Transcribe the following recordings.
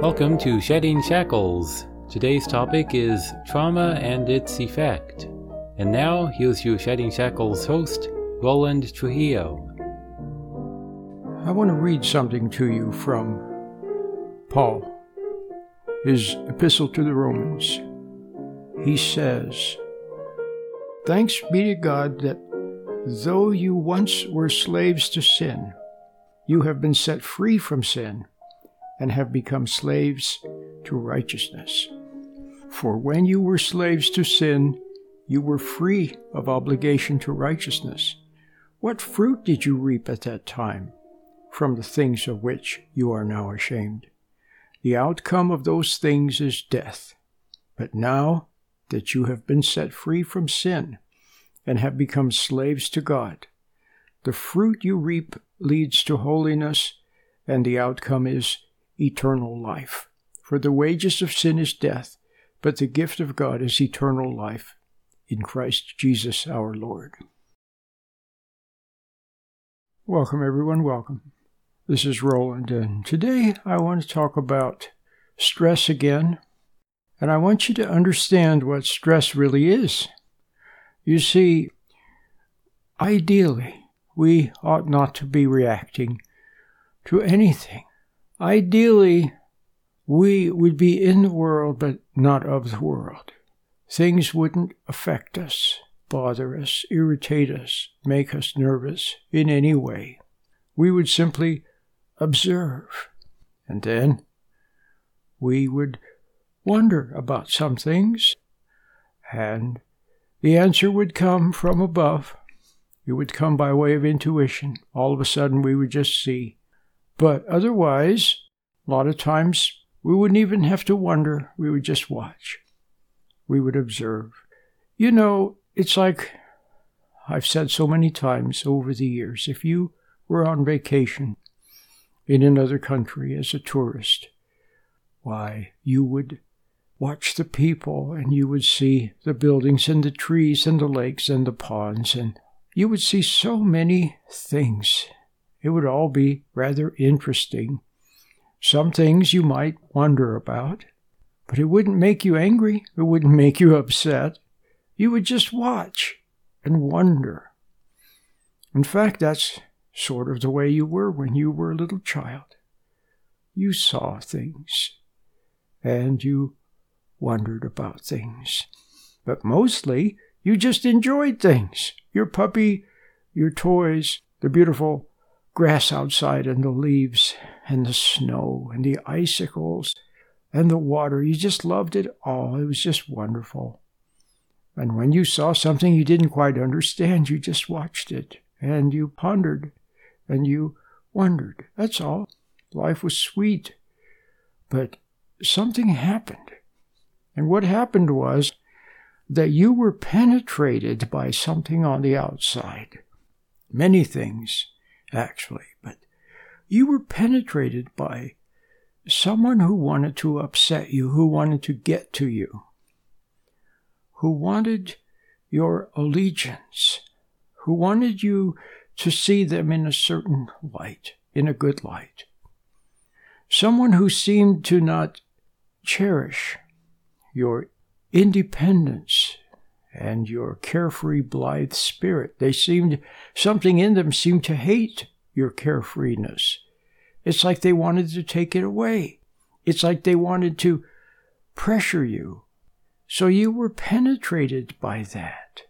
Welcome to Shedding Shackles. Today's topic is trauma and its effect. And now, here's your Shedding Shackles host, Roland Trujillo. I want to read something to you from Paul, his epistle to the Romans. He says, Thanks be to God that though you once were slaves to sin, you have been set free from sin and have become slaves to righteousness. For when you were slaves to sin, you were free of obligation to righteousness. What fruit did you reap at that time from the things of which you are now ashamed? The outcome of those things is death. But now that you have been set free from sin and have become slaves to God, the fruit you reap leads to holiness, and the outcome is eternal life. For the wages of sin is death, but the gift of God is eternal life in Christ Jesus our Lord. Welcome, everyone. Welcome. This is Roland, and today I want to talk about stress again. And I want you to understand what stress really is. You see, ideally, we ought not to be reacting to anything Ideally, we would be in the world but not of the world. Things wouldn't affect us, bother us, irritate us, make us nervous in any way. We would simply observe. And then we would wonder about some things, and the answer would come from above. It would come by way of intuition. All of a sudden, we would just see but otherwise, a lot of times we wouldn't even have to wonder. We would just watch. We would observe. You know, it's like I've said so many times over the years if you were on vacation in another country as a tourist, why, you would watch the people and you would see the buildings and the trees and the lakes and the ponds and you would see so many things it would all be rather interesting. Some things you might wonder about, but it wouldn't make you angry. It wouldn't make you upset. You would just watch and wonder. In fact, that's sort of the way you were when you were a little child. You saw things and you wondered about things. But mostly, you just enjoyed things your puppy, your toys, the beautiful grass outside and the leaves and the snow and the icicles and the water. You just loved it all. It was just wonderful. And when you saw something you didn't quite understand, you just watched it and you pondered and you wondered. That's all. Life was sweet. But something happened. And what happened was that you were penetrated by something on the outside. Many things actually, but you were penetrated by someone who wanted to upset you, who wanted to get to you, who wanted your allegiance, who wanted you to see them in a certain light, in a good light. Someone who seemed to not cherish your independence and your carefree, blithe spirit. They seemed, something in them seemed to hate your carefreeness. It's like they wanted to take it away. It's like they wanted to pressure you. So you were penetrated by that.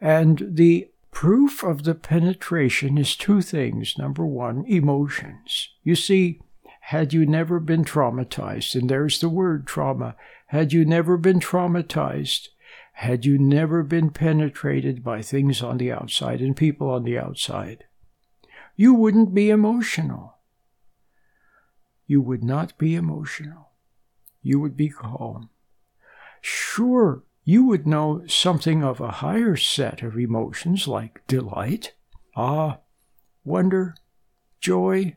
And the proof of the penetration is two things. Number one, emotions. You see, had you never been traumatized, and there's the word trauma, had you never been traumatized, had you never been penetrated by things on the outside and people on the outside, you wouldn't be emotional. You would not be emotional. You would be calm. Sure, you would know something of a higher set of emotions like delight, awe, wonder, joy.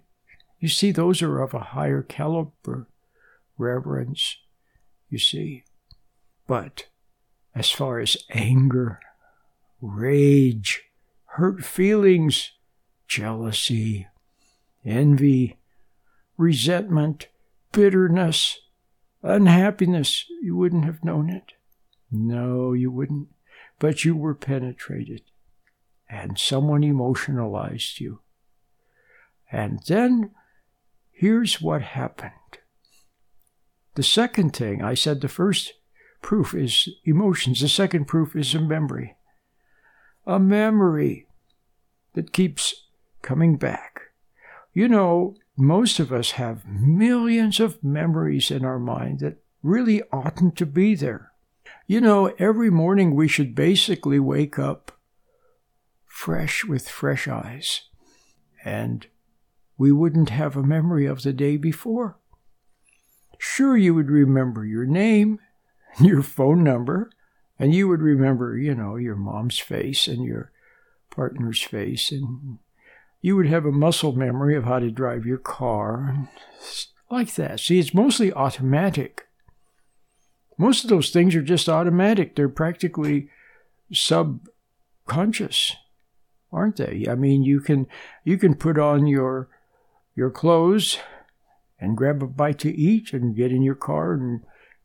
You see, those are of a higher caliber, reverence, you see. But as far as anger, rage, hurt feelings, jealousy, envy, resentment, bitterness, unhappiness, you wouldn't have known it. No, you wouldn't. But you were penetrated, and someone emotionalized you. And then here's what happened. The second thing, I said the first proof is emotions, the second proof is a memory. A memory that keeps coming back. You know, most of us have millions of memories in our mind that really oughtn't to be there. You know, every morning we should basically wake up fresh with fresh eyes, and we wouldn't have a memory of the day before. Sure, you would remember your name, and your phone number, and you would remember, you know, your mom's face and your partner's face and you would have a muscle memory of how to drive your car, like that. See, it's mostly automatic. Most of those things are just automatic. They're practically subconscious, aren't they? I mean, you can you can put on your your clothes and grab a bite to eat and get in your car and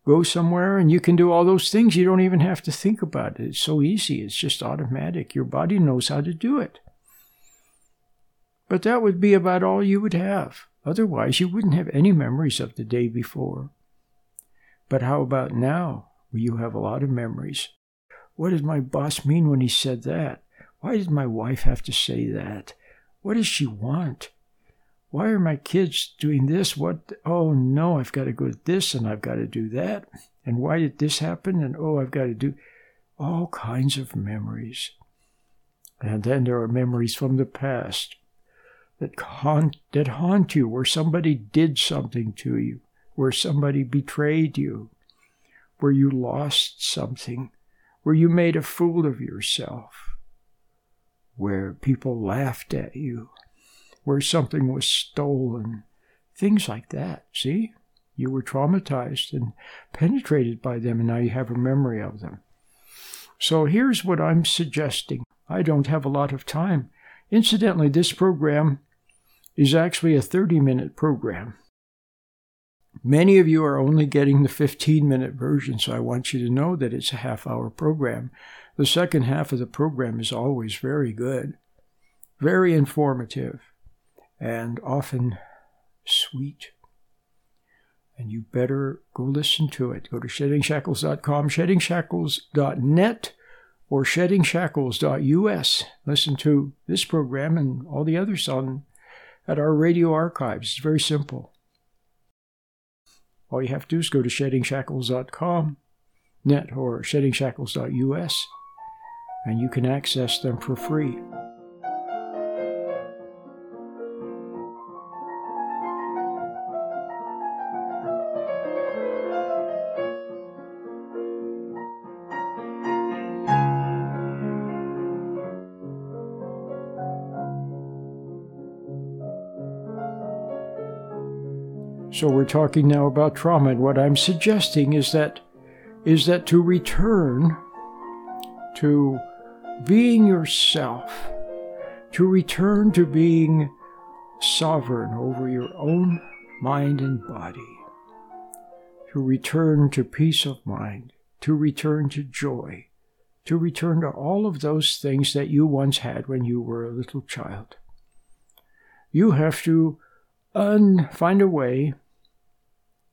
go somewhere and you can do all those things. You don't even have to think about it. It's so easy. It's just automatic. Your body knows how to do it. But that would be about all you would have. Otherwise, you wouldn't have any memories of the day before. But how about now, where you have a lot of memories? What did my boss mean when he said that? Why did my wife have to say that? What does she want? Why are my kids doing this? What? Oh no, I've got to go to this and I've got to do that. And why did this happen? And oh, I've got to do all kinds of memories. And then there are memories from the past that haunt, that haunt you, where somebody did something to you, where somebody betrayed you, where you lost something, where you made a fool of yourself, where people laughed at you, where something was stolen, things like that. See? You were traumatized and penetrated by them, and now you have a memory of them. So here's what I'm suggesting. I don't have a lot of time. Incidentally, this program is actually a 30 minute program. Many of you are only getting the 15 minute version, so I want you to know that it's a half hour program. The second half of the program is always very good, very informative, and often sweet. And you better go listen to it. Go to sheddingshackles.com, sheddingshackles.net, or sheddingshackles.us. Listen to this program and all the others on at our radio archives. It's very simple. All you have to do is go to sheddingshackles.com, net or sheddingshackles.us, and you can access them for free. So we're talking now about trauma, and what I'm suggesting is that is that to return to being yourself, to return to being sovereign over your own mind and body, to return to peace of mind, to return to joy, to return to all of those things that you once had when you were a little child. You have to un- find a way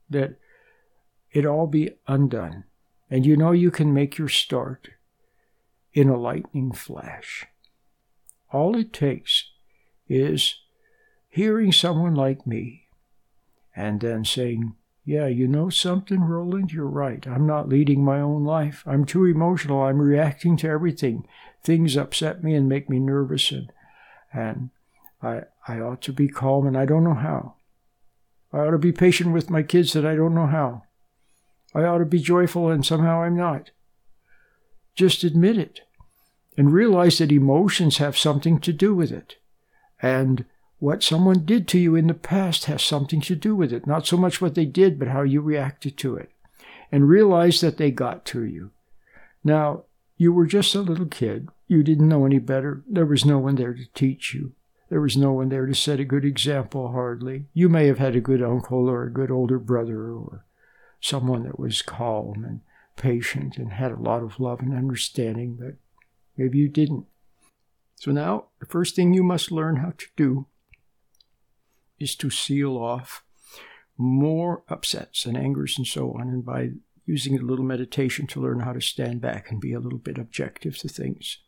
that it all be undone. And you know you can make your start in a lightning flash. All it takes is hearing someone like me and then saying, Yeah, you know something, Roland? You're right. I'm not leading my own life. I'm too emotional. I'm reacting to everything. Things upset me and make me nervous, and, and I, I ought to be calm, and I don't know how. I ought to be patient with my kids that I don't know how. I ought to be joyful and somehow I'm not. Just admit it and realize that emotions have something to do with it. And what someone did to you in the past has something to do with it. Not so much what they did, but how you reacted to it. And realize that they got to you. Now, you were just a little kid. You didn't know any better. There was no one there to teach you. There was no one there to set a good example, hardly. You may have had a good uncle or a good older brother or someone that was calm and patient and had a lot of love and understanding, but maybe you didn't. So now, the first thing you must learn how to do is to seal off more upsets and angers and so on, and by using a little meditation to learn how to stand back and be a little bit objective to things.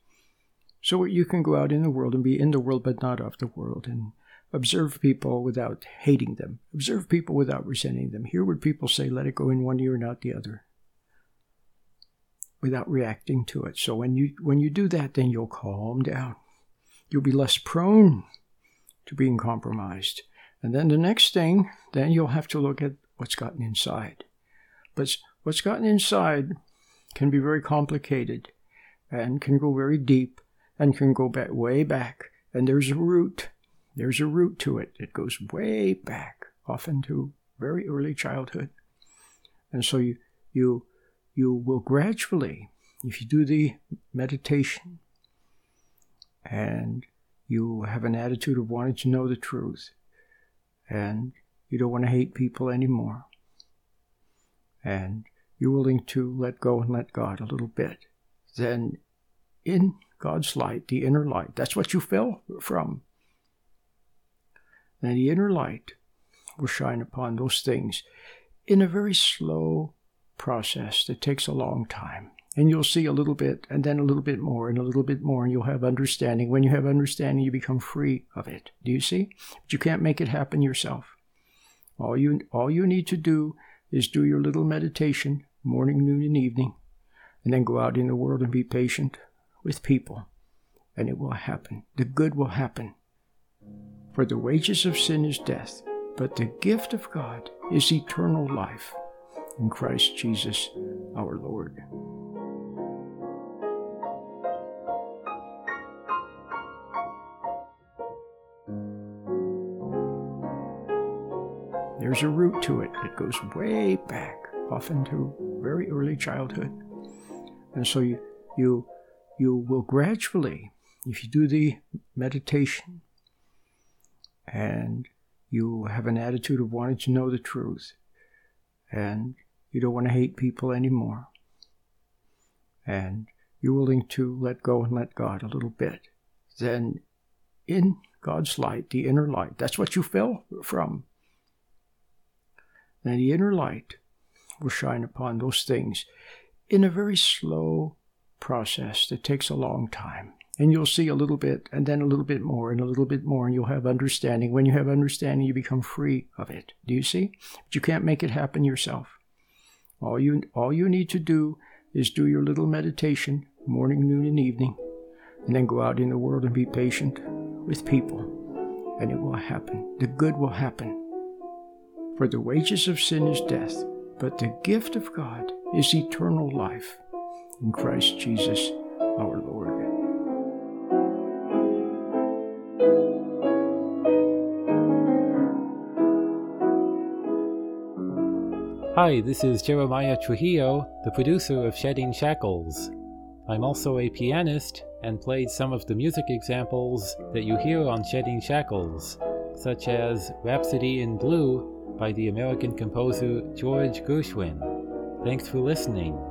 So you can go out in the world and be in the world but not of the world and observe people without hating them, observe people without resenting them, hear what people say, let it go in one ear, not the other, without reacting to it. So when you when you do that, then you'll calm down. You'll be less prone to being compromised. And then the next thing, then you'll have to look at what's gotten inside. But what's gotten inside can be very complicated and can go very deep and can go back way back. And there's a root. There's a root to it. It goes way back, often to very early childhood. And so you you you will gradually, if you do the meditation and you have an attitude of wanting to know the truth, and you don't want to hate people anymore, and you're willing to let go and let God a little bit, then in God's light, the inner light, that's what you fell from. Then the inner light will shine upon those things in a very slow process that takes a long time. And you'll see a little bit, and then a little bit more, and a little bit more, and you'll have understanding. When you have understanding, you become free of it. Do you see? But you can't make it happen yourself. All you, all you need to do is do your little meditation, morning, noon, and evening, and then go out in the world and be patient with people, and it will happen. The good will happen. For the wages of sin is death, but the gift of God is eternal life in Christ Jesus our Lord. There's a root to it. It goes way back, often to very early childhood. And so you, you, you will gradually, if you do the meditation and you have an attitude of wanting to know the truth, and you don't want to hate people anymore, and you're willing to let go and let God a little bit, then in God's light, the inner light, that's what you fell from. Then the inner light will shine upon those things in a very slow process that takes a long time. And you'll see a little bit, and then a little bit more, and a little bit more, and you'll have understanding. When you have understanding, you become free of it. Do you see? But you can't make it happen yourself. All you, all you need to do is do your little meditation, morning, noon, and evening, and then go out in the world and be patient with people, and it will happen. The good will happen. For the wages of sin is death, but the gift of God is eternal life in Christ Jesus our Lord. Hi, this is Jeremiah Trujillo, the producer of Shedding Shackles. I'm also a pianist and played some of the music examples that you hear on Shedding Shackles, such as Rhapsody in Blue by the American composer George Gershwin. Thanks for listening.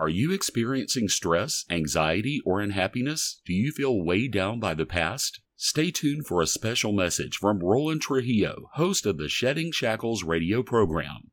Are you experiencing stress, anxiety, or unhappiness? Do you feel weighed down by the past? Stay tuned for a special message from Roland Trujillo, host of the Shedding Shackles radio program.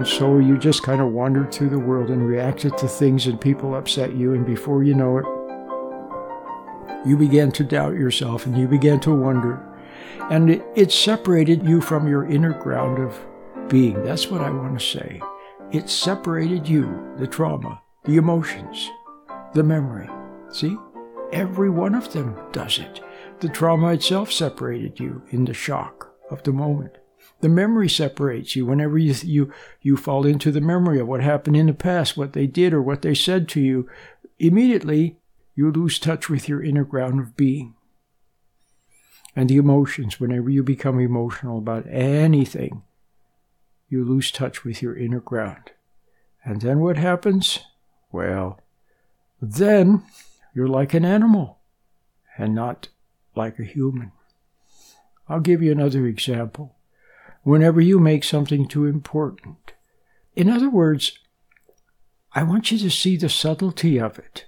And so you just kind of wandered through the world and reacted to things and people upset you. And before you know it, you began to doubt yourself and you began to wonder. And it, it separated you from your inner ground of being. That's what I want to say. It separated you, the trauma, the emotions, the memory. See? Every one of them does it. The trauma itself separated you in the shock of the moment. The memory separates you whenever you, you, you fall into the memory of what happened in the past, what they did or what they said to you. Immediately, you lose touch with your inner ground of being. And the emotions, whenever you become emotional about anything, you lose touch with your inner ground. And then what happens? Well, then you're like an animal and not like a human. I'll give you another example whenever you make something too important. In other words, I want you to see the subtlety of it.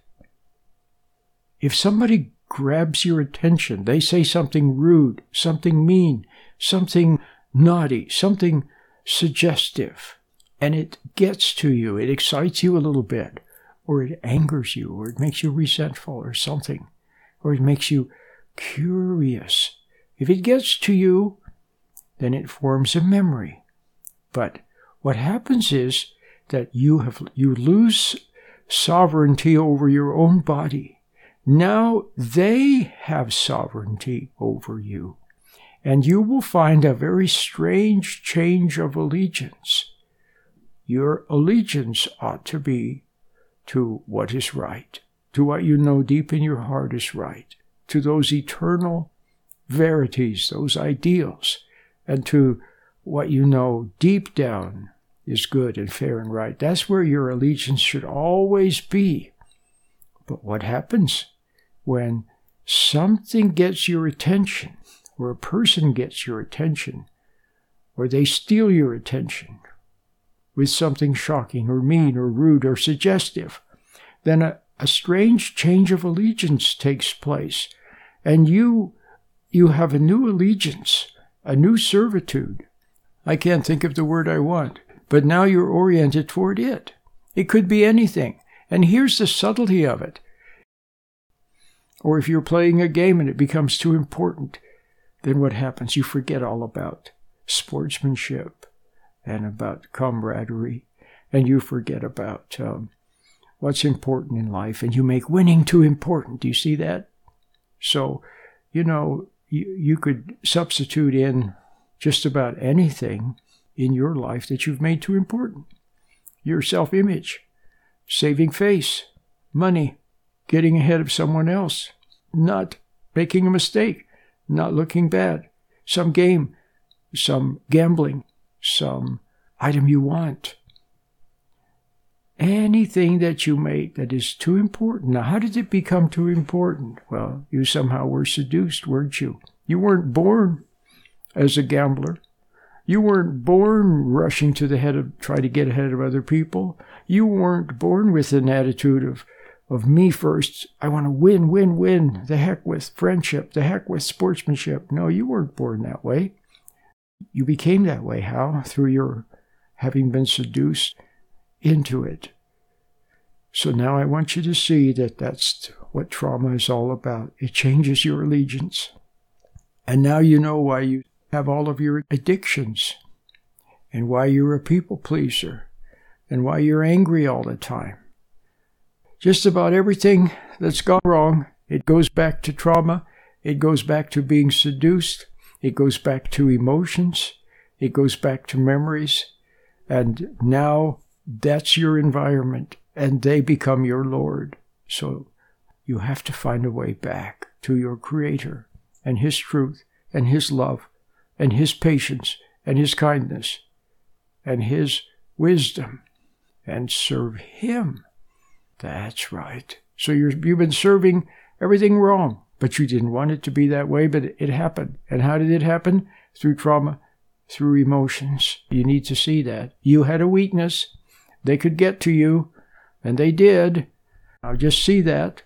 If somebody grabs your attention, they say something rude, something mean, something naughty, something suggestive, and it gets to you, it excites you a little bit, or it angers you, or it makes you resentful, or something, or it makes you curious. If it gets to you, then it forms a memory. But what happens is that you have you lose sovereignty over your own body. Now they have sovereignty over you. And you will find a very strange change of allegiance. Your allegiance ought to be to what is right, to what you know deep in your heart is right, to those eternal verities, those ideals and to what you know deep down is good and fair and right. That's where your allegiance should always be. But what happens when something gets your attention, or a person gets your attention, or they steal your attention with something shocking or mean or rude or suggestive? Then a, a strange change of allegiance takes place, and you you have a new allegiance a new servitude. I can't think of the word I want, but now you're oriented toward it. It could be anything. And here's the subtlety of it. Or if you're playing a game and it becomes too important, then what happens? You forget all about sportsmanship and about camaraderie, and you forget about um, what's important in life, and you make winning too important. Do you see that? So, you know, you, you could substitute in just about anything in your life that you've made too important your self image, saving face, money, getting ahead of someone else, not making a mistake, not looking bad, some game, some gambling, some item you want. Anything that you make that is too important. Now, how did it become too important? Well, you somehow were seduced, weren't you? You weren't born as a gambler. You weren't born rushing to the head of try to get ahead of other people. You weren't born with an attitude of of me first. I want to win, win, win. The heck with friendship. The heck with sportsmanship. No, you weren't born that way. You became that way. How? Through your having been seduced into it. So now I want you to see that that's what trauma is all about. It changes your allegiance. And now you know why you have all of your addictions and why you're a people pleaser and why you're angry all the time. Just about everything that's gone wrong, it goes back to trauma, it goes back to being seduced, it goes back to emotions, it goes back to memories, and now that's your environment and they become your Lord. So you have to find a way back to your Creator and His truth and His love and His patience and His kindness and His wisdom and serve Him. That's right. So you have been serving everything wrong, but you didn't want it to be that way, but it happened. And how did it happen? Through trauma, through emotions. You need to see that. You had a weakness. They could get to you, and they did. Now just see that.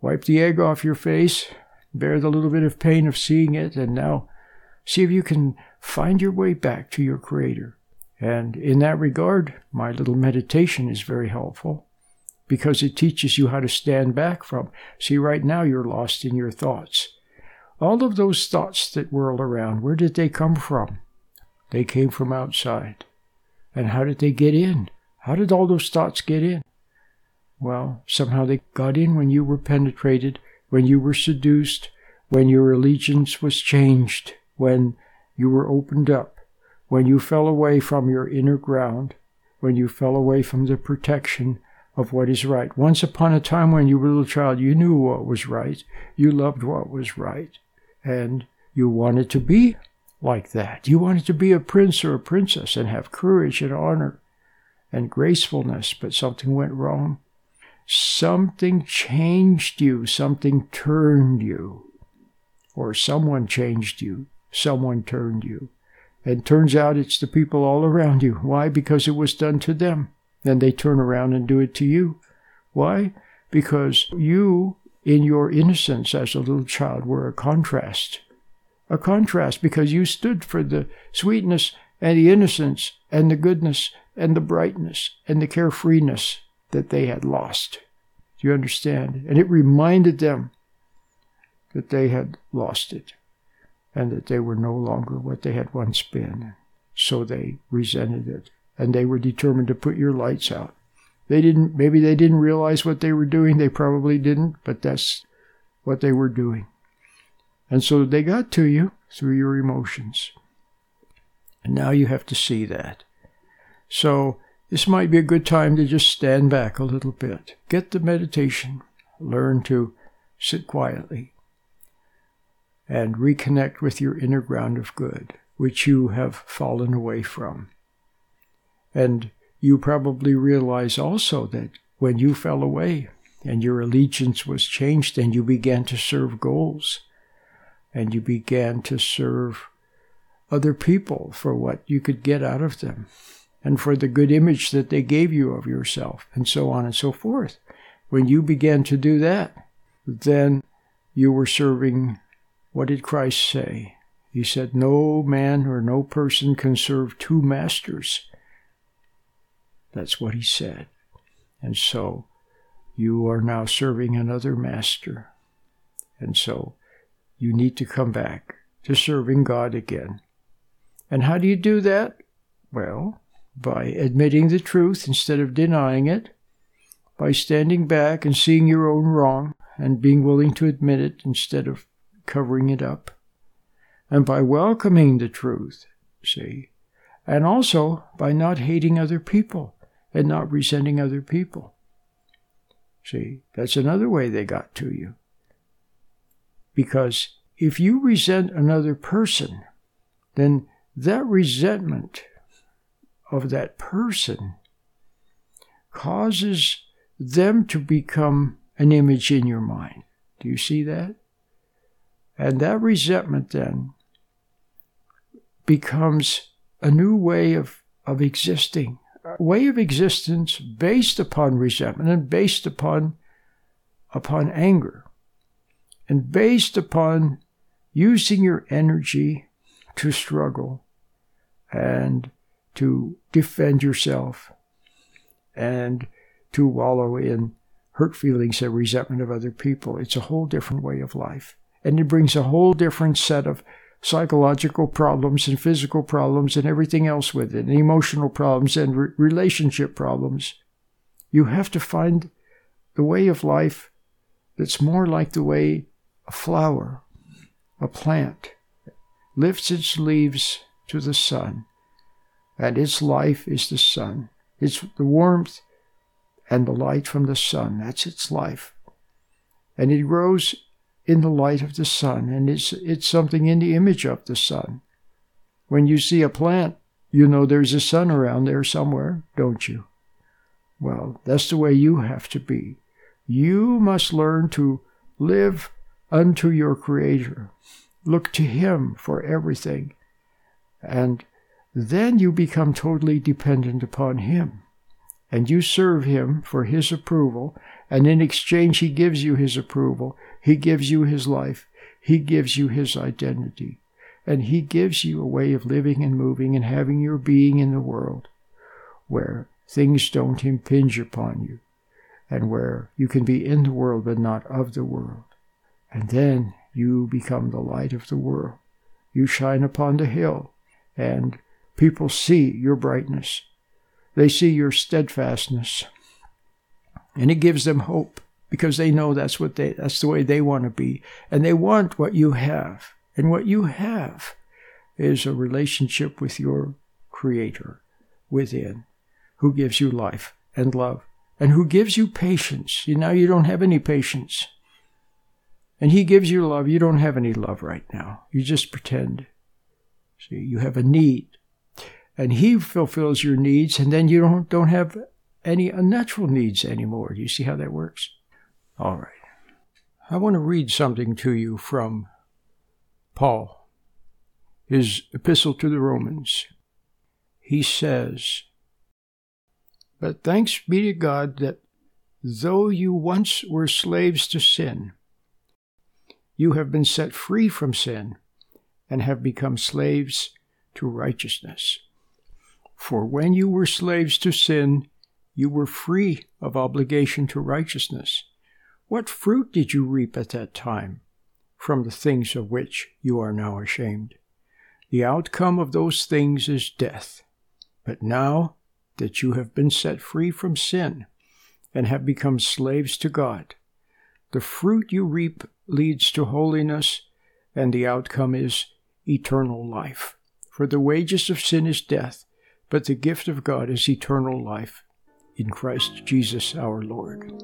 Wipe the egg off your face, bear the little bit of pain of seeing it, and now see if you can find your way back to your Creator And in that regard, my little meditation is very helpful because it teaches you how to stand back from. See, right now you're lost in your thoughts. All of those thoughts that whirl around, where did they come from? They came from outside. And how did they get in? How did all those thoughts get in? Well, somehow they got in when you were penetrated, when you were seduced, when your allegiance was changed, when you were opened up, when you fell away from your inner ground, when you fell away from the protection of what is right. Once upon a time, when you were a little child, you knew what was right. You loved what was right. And you wanted to be like that. You wanted to be a prince or a princess and have courage and honor and gracefulness, but something went wrong. Something changed you. Something turned you. Or someone changed you. Someone turned you. And turns out it's the people all around you. Why? Because it was done to them. Then they turn around and do it to you. Why? Because you, in your innocence as a little child, were a contrast. A contrast because you stood for the sweetness and the innocence and the goodness and the brightness and the carefreeness that they had lost. Do you understand? And it reminded them that they had lost it and that they were no longer what they had once been. So they resented it and they were determined to put your lights out. They didn't, maybe they didn't realize what they were doing. They probably didn't, but that's what they were doing. And so they got to you through your emotions. And now you have to see that. So this might be a good time to just stand back a little bit. Get the meditation. Learn to sit quietly and reconnect with your inner ground of good, which you have fallen away from. And you probably realize also that when you fell away and your allegiance was changed and you began to serve goals and you began to serve other people for what you could get out of them and for the good image that they gave you of yourself and so on and so forth. When you began to do that, then you were serving what did Christ say? He said, No man or no person can serve two masters. That's what he said. And so you are now serving another master. And so you need to come back to serving God again. And how do you do that? Well, by admitting the truth instead of denying it, by standing back and seeing your own wrong and being willing to admit it instead of covering it up, and by welcoming the truth, see, and also by not hating other people and not resenting other people. See, that's another way they got to you. Because if you resent another person, then that resentment of that person causes them to become an image in your mind. Do you see that? And that resentment then becomes a new way of, of existing a way of existence based upon resentment and based upon upon anger and based upon using your energy to struggle and to defend yourself and to wallow in hurt feelings and resentment of other people. It's a whole different way of life. And it brings a whole different set of psychological problems and physical problems and everything else with it, and emotional problems and re- relationship problems. You have to find the way of life that's more like the way a flower, a plant, lifts its leaves to the sun, and its life is the sun. It's the warmth and the light from the sun. That's its life. And it grows in the light of the sun, and it's, it's something in the image of the sun. When you see a plant, you know there's a sun around there somewhere, don't you? Well, that's the way you have to be. You must learn to live unto your Creator. Look to Him for everything. And then you become totally dependent upon Him. And you serve Him for His approval, and in exchange, He gives you His approval. He gives you His life. He gives you His identity. And He gives you a way of living and moving and having your being in the world where things don't impinge upon you and where you can be in the world but not of the world. And then you become the light of the world. You shine upon the hill, and people see your brightness. They see your steadfastness. And it gives them hope because they know that's what they that's the way they want to be. And they want what you have. And what you have is a relationship with your creator within who gives you life and love and who gives you patience. You now you don't have any patience. And he gives you love. You don't have any love right now. You just pretend. See, you have a need. And he fulfills your needs, and then you don't, don't have any unnatural needs anymore. Do you see how that works? All right. I want to read something to you from Paul, his epistle to the Romans. He says, But thanks be to God that though you once were slaves to sin, you have been set free from sin and have become slaves to righteousness. For when you were slaves to sin, you were free of obligation to righteousness. What fruit did you reap at that time from the things of which you are now ashamed? The outcome of those things is death. But now that you have been set free from sin and have become slaves to God, the fruit you reap leads to holiness, and the outcome is eternal life. For the wages of sin is death, but the gift of God is eternal life in Christ Jesus our Lord.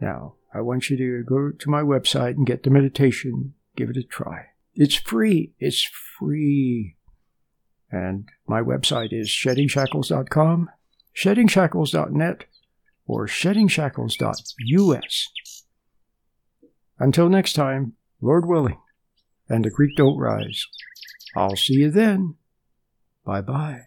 Now, I want you to go to my website and get the meditation. Give it a try. It's free. It's free. And my website is sheddingshackles.com, sheddingshackles.net, or sheddingshackles.us. Until next time, Lord willing, and the creek don't rise. I'll see you then. Bye bye.